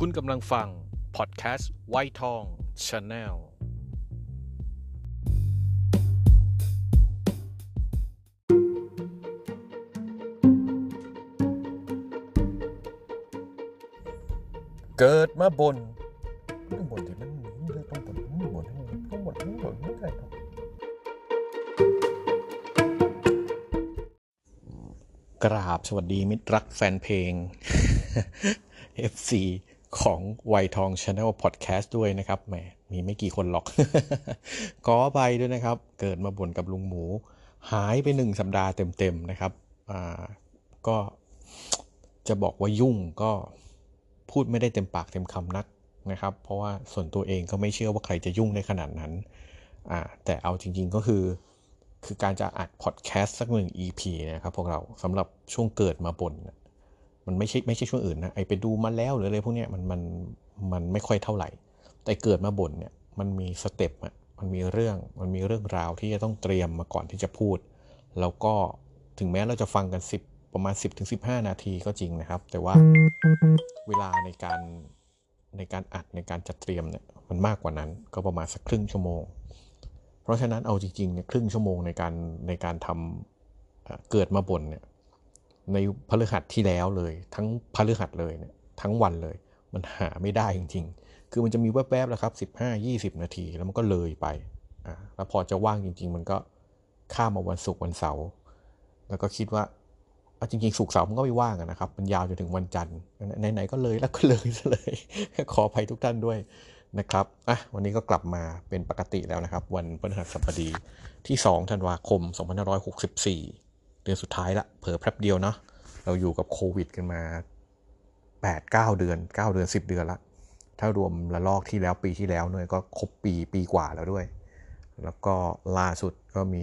คุณกำลังฟัง พอดแคสต์ไวท์ทองชาแนลเกิดมาบนต้องบนที่มันต้องบนต้องบนต้องบนต้องบนไม่ได้ครับกราบสวัสดีมิตรรักแฟนเพลง FC ของไวทอง Channel Podcast ด้วยนะครับแหมมีไม่กี่คนหรอก ขอไปด้วยนะครับ เกิดมาบ่นกับลุงหมู หายไปหนึ่งสัปดาห์เต็มๆนะครับอ่าก็จะบอกว่ายุ่งก็พูดไม่ได้เต็มปากเต็มคำนักนะครับ เพราะว่าส่วนตัวเองก็ไม่เชื่อว่าใครจะยุ่งในขนาดนั้นอ่าแต่เอาจริง ๆก็คือ คือการจะอัดพอดแคสต์สักหนึ่ง EP นะครับพวกเราสำหรับช่วงเกิดมาบ่นนะ มันไม่ใช่ไม่ใช่ช่วงอื่นนะไอไปดูมาแล้วหรืออะไรพวกเนี้ยมันมันมันไม่ค่อยเท่าไหร่ แต่เกิดมาบ่นเนี่ยมันมีสเต็ปอะมันมีเรื่องมันมีเรื่องราวที่จะต้องเตรียมมาก่อนที่จะพูด แล้วก็ถึงแม้เราจะฟังกัน 10 ประมาณ 10-15ถึง15นาทีก็จริงนะครับ แต่ว่าเวลาในการในการอัดในการจัดเตรียมเนี่ยมันมากกว่านั้นก็ประมาณสักครึ่งชั่วโมง เพราะฉะนั้นเอาจริงๆเนี่ยครึ่งชั่วโมงในการในการทำเอ่อเกิดมาบ่นเนี่ย ในพฤหัสที่แล้วเลย ทั้งพฤหัสเลยเนี่ยทั้งวันเลย มันหาไม่ได้จริง ๆ คือมันจะมีแวบๆแล้วครับ 15 20 นาทีแล้วมันก็เลยไปอ่าแล้วพอจะว่างจริง ๆ มันก็ข้ามมาวันศุกร์วันเสาร์แล้วก็คิดว่าเอาจริงๆศุกร์เสาร์มันก็ไม่ว่างอะนะครับ มันยาวจนถึงวันจันทร์ไหนๆก็เลยแล้วก็เลยซะเลย ขออภัยทุกท่านด้วยนะครับอะวันนี้ก็กลับมาเป็นปกติแล้วนะครับ วันพฤหัสบดีที่ 2 ธันวาคม 2564 เดือนสุดท้ายละเผลอแป๊บเดียวเนาะเราอยู่กับโควิดกันมา 8 9 เดือน 9 เดือน 10 เดือนละถ้ารวมระลอกที่แล้วปีที่แล้วเนี่ยก็ครบปีปีกว่าแล้วด้วย แล้วก็ล่าสุดก็มี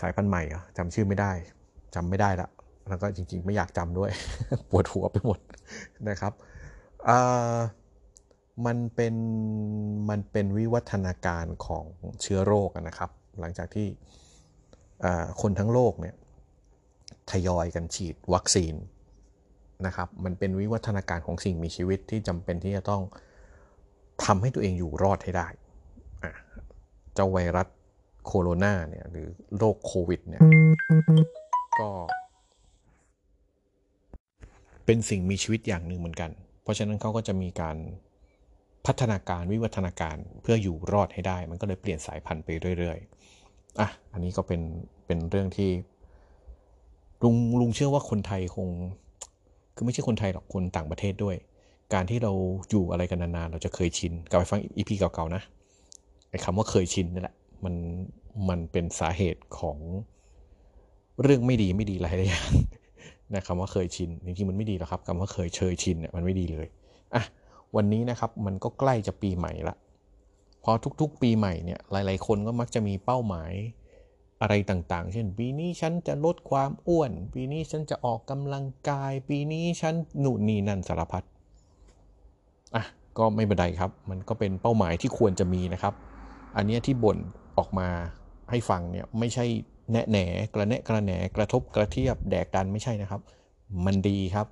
สายพันธุ์ใหม่เหรอจำชื่อไม่ได้จำไม่ได้ละแล้วก็จริงๆ ไม่อยากจำด้วย ปวดหัวไปหมดนะครับอ่ามันเป็นมันเป็นวิวัฒนาการของเชื้อโรคนะครับ หลังจากที่ คนทั้งโลกเนี่ยทยอยกันฉีดวัคซีนนะครับ มันเป็นวิวัฒนาการของสิ่งมีชีวิตที่จำเป็นที่จะต้องทำให้ตัวเองอยู่รอดให้ได้ เจ้าไวรัสโคโรนาเนี่ยหรือโรคโควิดเนี่ยก็ เป็นสิ่งมีชีวิตอย่างหนึ่งเหมือนกัน เพราะฉะนั้นเขาก็จะมีการพัฒนาการวิวัฒนาการเพื่ออยู่รอดให้ได้ มันก็เลยเปลี่ยนสายพันธุ์ไปเรื่อย ๆ อะอันนี้ก็เป็นเป็นเรื่องที่ลุงลุงเชื่อว่าคนไทยคง คือไม่ใช่คนไทยหรอกคนต่างประเทศด้วย การที่เราอยู่อะไรกันนานๆเราจะเคยชินกลับไปฟังอีพีเก่าๆนะไอ้คำว่าเคยชินนี่แหละมันมันเป็นสาเหตุของเรื่องไม่ดีไม่ดีหลายอย่างนะคำว่าเคยชินจริงๆมันไม่ดีหรอกครับคำว่าเคยเชยชินเนี่ยมันไม่ดีเลยอะวันนี้นะครับมันก็ใกล้จะปีใหม่ละ พอทุกๆ ปีใหม่เนี่ยหลาย ๆ คนก็มักจะมีเป้าหมายอะไรต่างๆ เช่น ปีนี้ฉันจะลดความอ้วน ปีนี้ฉันจะออกกำลังกาย ปีนี้ฉันหนุนนี่นั่นสารพัดอะก็ไม่เป็นไรครับ มันก็เป็นเป้าหมายที่ควรจะมีนะครับ อันนี้ที่บ่นออกมาให้ฟังเนี่ยไม่ใช่แนะแหนกระแนะกระแหนกระทบกระเทียบแดกดันไม่ใช่นะครับ มันดีครับ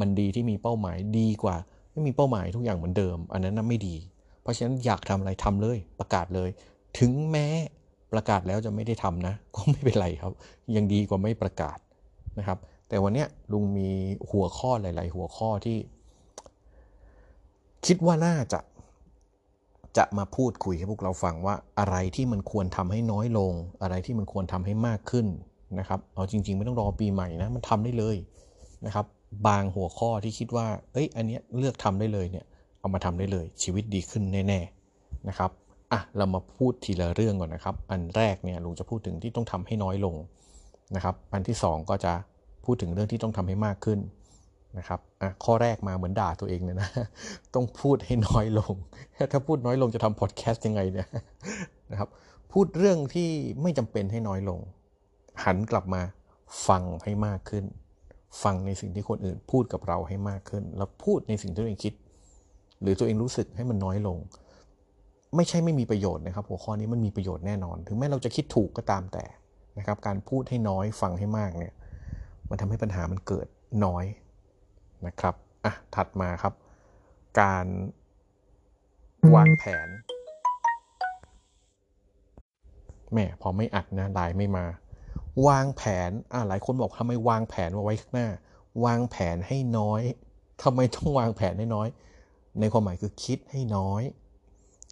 มันดีที่มีเป้าหมายดีกว่า ไม่มีเป้าหมายทุกอย่างเหมือนเดิม อันนั้นน่ะไม่ดี เพราะฉะนั้นอยากทำอะไรทำเลย ประกาศเลย ถึงแม้ประกาศแล้วจะไม่ได้ทำนะ ก็ไม่เป็นไรครับ ยังดีกว่าไม่ประกาศนะครับ แต่วันนี้ลุงมีหัวข้อหลาย ๆ หัวข้อที่ คิดว่าน่าจะจะมาพูดคุยให้พวกเราฟังว่าอะไรที่มันควรทำให้น้อยลง อะไรที่มันควรทำให้มากขึ้นนะครับ เอาจริง ๆ ไม่ต้องรอปีใหม่นะ มันทำได้เลยนะครับ บางหัวข้อที่คิดว่า เอ้ย อันเนี้ยเลือกทำได้เลยเนี่ย เอามาทำได้เลย ชีวิตดีขึ้นแน่ๆนะครับอะเรามาพูดทีละเรื่องก่อนนะครับ อันแรกเนี่ยลุงจะพูดถึงที่ต้องทำให้น้อยลงนะครับ อันที่สองก็จะพูดถึงเรื่องที่ต้องทำให้มากขึ้นนะครับอะข้อแรกมาเหมือนด่าตัวเองเลยนะ ต้องพูดให้น้อยลง ถ้าพูดน้อยลงจะทำพอดแคสต์ยังไงเนี่ยนะครับ พูดเรื่องที่ไม่จำเป็นให้น้อยลง หันกลับมาฟังให้มากขึ้น ฟังในสิ่งที่คนอื่นพูดกับเราให้มากขึ้น แล้วพูดในสิ่งที่ตัวเองคิด หรือตัวเองรู้สึกให้มันน้อยลง ไม่ใช่ไม่มีประโยชน์นะครับ หัวข้อนี้มันมีประโยชน์แน่นอน ถึงแม้เราจะคิดถูกก็ตามแต่นะครับ การพูดให้น้อยฟังให้มากเนี่ยมันทำให้ปัญหามันเกิดน้อยนะครับอะถัดมาครับ การวางแผนแม่พอไม่อัดนะไลน์ไม่มา วางแผนอ่าหลายคนบอกทำไมวางแผนมาไว้ข้างหน้า วางแผนให้น้อยทำไมต้องวางแผนให้น้อย ในความหมายคือคิดให้น้อย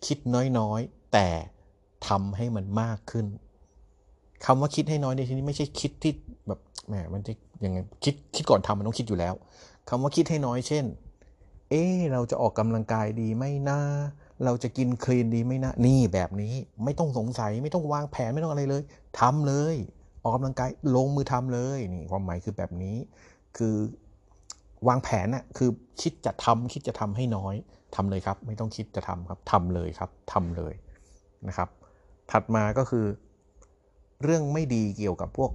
คิดน้อยๆ แต่ทำให้มันมากขึ้นคำว่าคิดให้น้อยในที่นี้ไม่ใช่คิดที่แบบแหมมันจะยังไงคิดคิดก่อนทำมันต้องคิดอยู่แล้วคำว่าคิดให้น้อยเช่น เอ๊เราจะออกกำลังกายดีไหมนะเราจะกินคลีนดีไหมนะ นี่แบบนี้ไม่ต้องสงสัยไม่ต้องวางแผนไม่ต้องอะไรเลยทำเลย ออกกำลังกายลงมือทำเลยนี่ความหมายคือแบบนี้ คือ วางแผนน่ะคือคิดจะทำคิดจะทำให้น้อยทำเลยครับ ไม่ต้องคิดจะทำครับทำเลยครับทำเลยนะครับ ถัดมาก็คือ เรื่องไม่ดีเกี่ยวกับพวก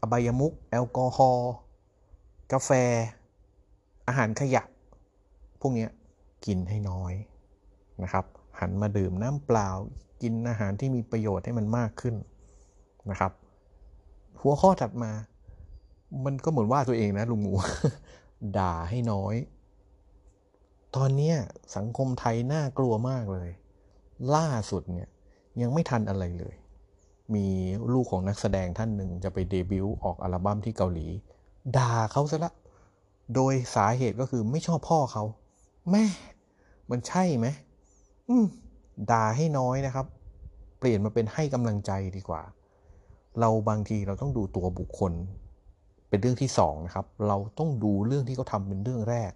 อบายมุกแอลกอฮอล์กาแฟ อาหารขยะ พวกนี้กินให้น้อยนะครับ หันมาดื่มน้ำเปล่า กินอาหารที่มีประโยชน์ให้มันมากขึ้นนะครับ หัวข้อถัดมา มันก็เหมือนว่าตัวเองนะลุงหมู ด่าให้น้อย ตอนนี้สังคมไทยน่ากลัวมากเลย ล่าสุดเนี่ยยังไม่ทันอะไรเลย มีลูกของนักแสดงท่านหนึ่งจะไปเดบิวต์ออกอัลบั้มที่เกาหลี ด่าเขาซะละ โดยสาเหตุก็คือไม่ชอบพ่อเขาแม่มันใช่ไหมอืมด่าให้น้อยนะครับ เปลี่ยนมาเป็นให้กำลังใจดีกว่า เราบางทีเราต้องดูตัวบุคคล เป็นเรื่องที่สองนะครับ เราต้องดูเรื่องที่เขาทาเป็นเรื่องแรก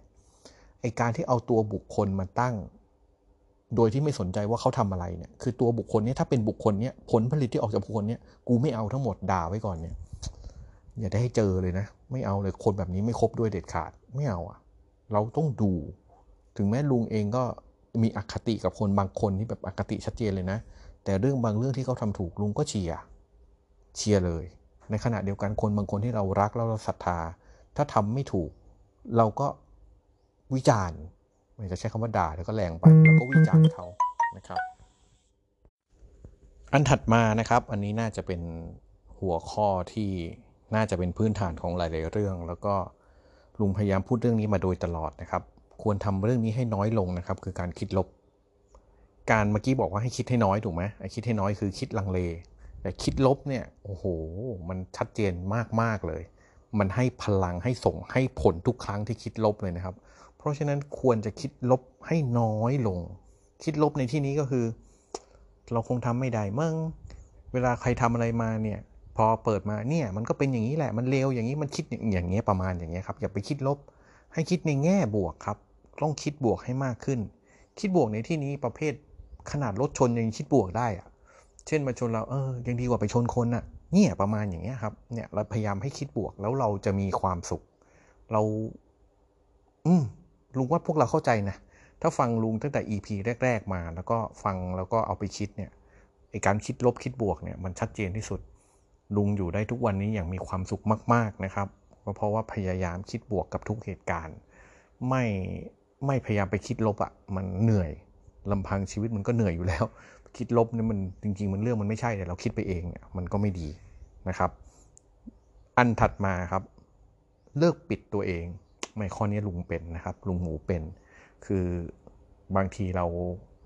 ไอการที่เอาตัวบุคคลมาตั้ง โดยที่ไม่สนใจว่าเขาทำอะไรเนี่ย คือตัวบุคคลนี้ถ้าเป็นบุคคลเนี้ยผลผลิตที่ออกจากบุคคลเนี้ยกูไม่เอาทั้งหมดด่าไว้ก่อนเนี่ย อย่าได้ให้เจอเลยนะ ไม่เอาเลยคนแบบนี้ไม่คบด้วยเด็ดขาด ไม่เอาอะเราต้องดู ถึงแม้ลุงเองก็มีอคติกับคนบางคนที่แบบอคติชัดเจนเลยนะ แต่เรื่องบางเรื่องที่เขาทำถูกลุงก็เชียร์ เชียร์เลย ในขณะเดียวกันคนบางคนที่เรารักแล้วเราศรัทธา ถ้าทำไม่ถูก เราก็วิจารณ์ไม่จะใช้คำว่าด่าแล้วก็แรงไปแล้วก็วิจารณ์เขานะครับ อันถัดมานะครับ อันนี้น่าจะเป็นหัวข้อที่น่าจะเป็นพื้นฐานของหลาย ๆ เรื่อง แล้วก็ลุงพยายามพูดเรื่องนี้มาโดยตลอดนะครับ ควรทำเรื่องนี้ให้น้อยลงนะครับ คือการคิดลบ การเมื่อกี้บอกว่าให้คิดให้น้อยถูกไหมไอ้คิดให้น้อยคือคิดลังเล แต่คิดลบเนี่ยโอ้โห มันชัดเจนมากๆเลย มันให้พลังให้ส่งให้ผลทุกครั้งที่คิดลบเลยนะครับ เพราะฉะนั้นควรจะคิดลบให้น้อยลง คิดลบในที่นี้ก็คือ เราคงทำไม่ได้มั่งเวลาใครทำอะไรมาเนี่ยพอเปิดมาเนี่ยมันก็เป็นอย่างนี้แหละมันเลวอย่างนี้มันคิดอย่างเงี้ยประมาณอย่างเงี้ยครับอย่าไปคิดลบ ให้คิดในแง่บวกครับ ต้องคิดบวกให้มากขึ้น คิดบวกในที่นี้ประเภทขนาดรถชนยังคิดบวกได้อะ เช่นมาชนเราเออยังดีกว่าไปชนคนอะเนี่ยประมาณอย่างเงี้ยครับเนี่ยเราพยายามให้คิดบวกแล้วเราจะมีความสุข เรา อืมลุงว่าพวกเราเข้าใจนะถ้าฟังลุงตั้งแต่ EP แรก ๆ มา แล้วก็ฟังแล้วก็เอาไปคิดเนี่ยไอการคิดลบคิดบวกเนี่ยมันชัดเจนที่สุด ลุงอยู่ได้ทุกวันนี้อย่างมีความสุขมาก ๆนะครับเพราะว่าพยายามคิดบวกกับทุกเหตุการณ์ ไม่ไม่พยายามไปคิดลบอะ่ะมันเหนื่อยลำพังชีวิตมันก็เหนื่อยอยู่แล้ว คิดลบนี่มันจริง ๆ มันเรื่องมันไม่ใช่แต่เราคิดไปเองเนี่ยมันก็ไม่ดีนะครับ อันถัดมาครับ เลิกปิดตัวเอง ไม่ข้อนี้ลุงเป็นนะครับ ลุงหมูเป็น คือบางทีเรา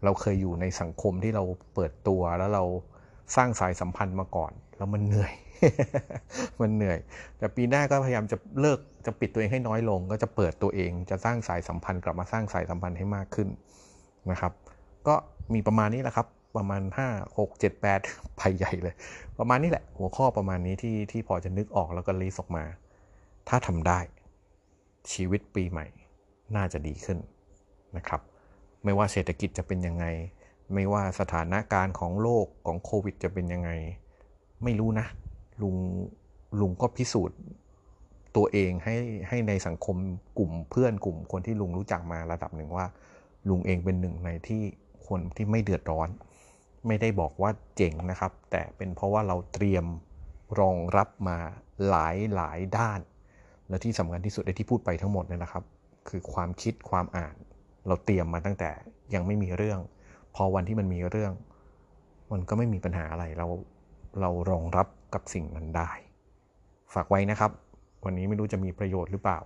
เราเคยอยู่ในสังคมที่เราเปิดตัวแล้วเราสร้างสายสัมพันธ์มาก่อน แล้วมันเหนื่อย มันเหนื่อย แต่ปีหน้าก็พยายามจะเลิกจะปิดตัวเองให้น้อยลง ก็จะเปิดตัวเองจะสร้างสายสัมพันธ์กลับมาสร้างสายสัมพันธ์ให้มากขึ้นนะครับ ก็มีประมาณนี้แหละครับ ประมาณ 5 6 7 8ไปใหญ่เลย ประมาณนี้แหละ หัวข้อประมาณนี้ที่ที่พอจะนึกออกแล้วก็ลีสออกมา ถ้าทำได้ชีวิตปีใหม่น่าจะดีขึ้นนะครับ ไม่ว่าเศรษฐกิจจะเป็นยังไง ไม่ว่าสถานการณ์ของโลกของโควิดจะเป็นยังไง ไม่รู้นะ ลุงลุงก็พิสูจน์ตัวเองให้ให้ในสังคมกลุ่มเพื่อนกลุ่มคนที่ลุงรู้จักมาระดับหนึ่งว่า ลุงเองเป็นหนึ่งในที่คนที่ไม่เดือดร้อน ไม่ได้บอกว่าเจ๋งนะครับ แต่เป็นเพราะว่าเราเตรียมรองรับมาหลายหลายด้าน และที่สำคัญที่สุดในที่พูดไปทั้งหมดเนี่ยนะครับ คือความคิดความอ่าน เราเตรียมมาตั้งแต่ยังไม่มีเรื่อง พอวันที่มันมีเรื่อง มันก็ไม่มีปัญหาอะไรเราเรารองรับกับสิ่งนั้นได้ ฝากไว้นะครับ วันนี้ไม่รู้จะมีประโยชน์หรือเปล่า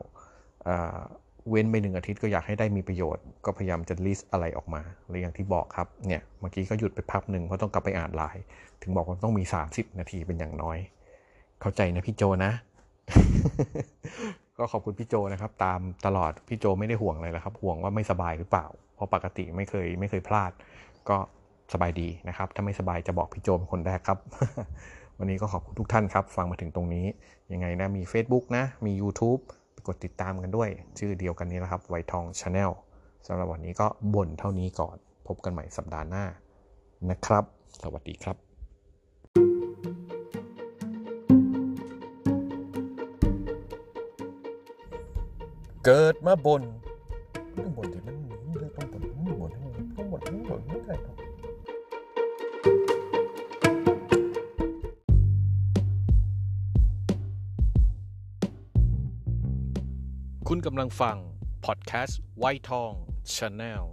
เว้นไปหนึ่งอาทิตย์ก็อยากให้ได้มีประโยชน์ ก็พยายามจะลิสต์อะไรออกมาหรือย่างที่บอกครับเนี่ยเมื่อกี้ก็หยุดไปพักหนึ่งเพราะต้องกลับไปอ่านไลน์ถึงบอกว่าต้องมี 30 นาทีเป็นอย่างน้อย เข้าใจนะพี่โจนะ ก็ขอบคุณพี่โจนะครับ ตามตลอดพี่โจไม่ได้ห่วงอะไรแล้วครับ ห่วงว่าไม่สบายหรือเปล่า เพราะปกติไม่เคยไม่เคยพลาด ก็สบายดีนะครับ ถ้าไม่สบายจะบอกพี่โจเป็นคนแรกครับ วันนี้ก็ขอบคุณทุกท่านครับ ฟังมาถึงตรงนี้ยังไงนะมี Facebook นะมี YouTube กดติดตามกันด้วย ชื่อเดียวกันนี้นะครับไวทองชาแนลสำหรับวันนี้ก็บ่นเท่านี้ก่อน พบกันใหม่สัปดาห์หน้านะครับ สวัสดีครับเกิดมาบนบนที่มัน กำลังฟัง พอดแคสต์ไวทองชาแนล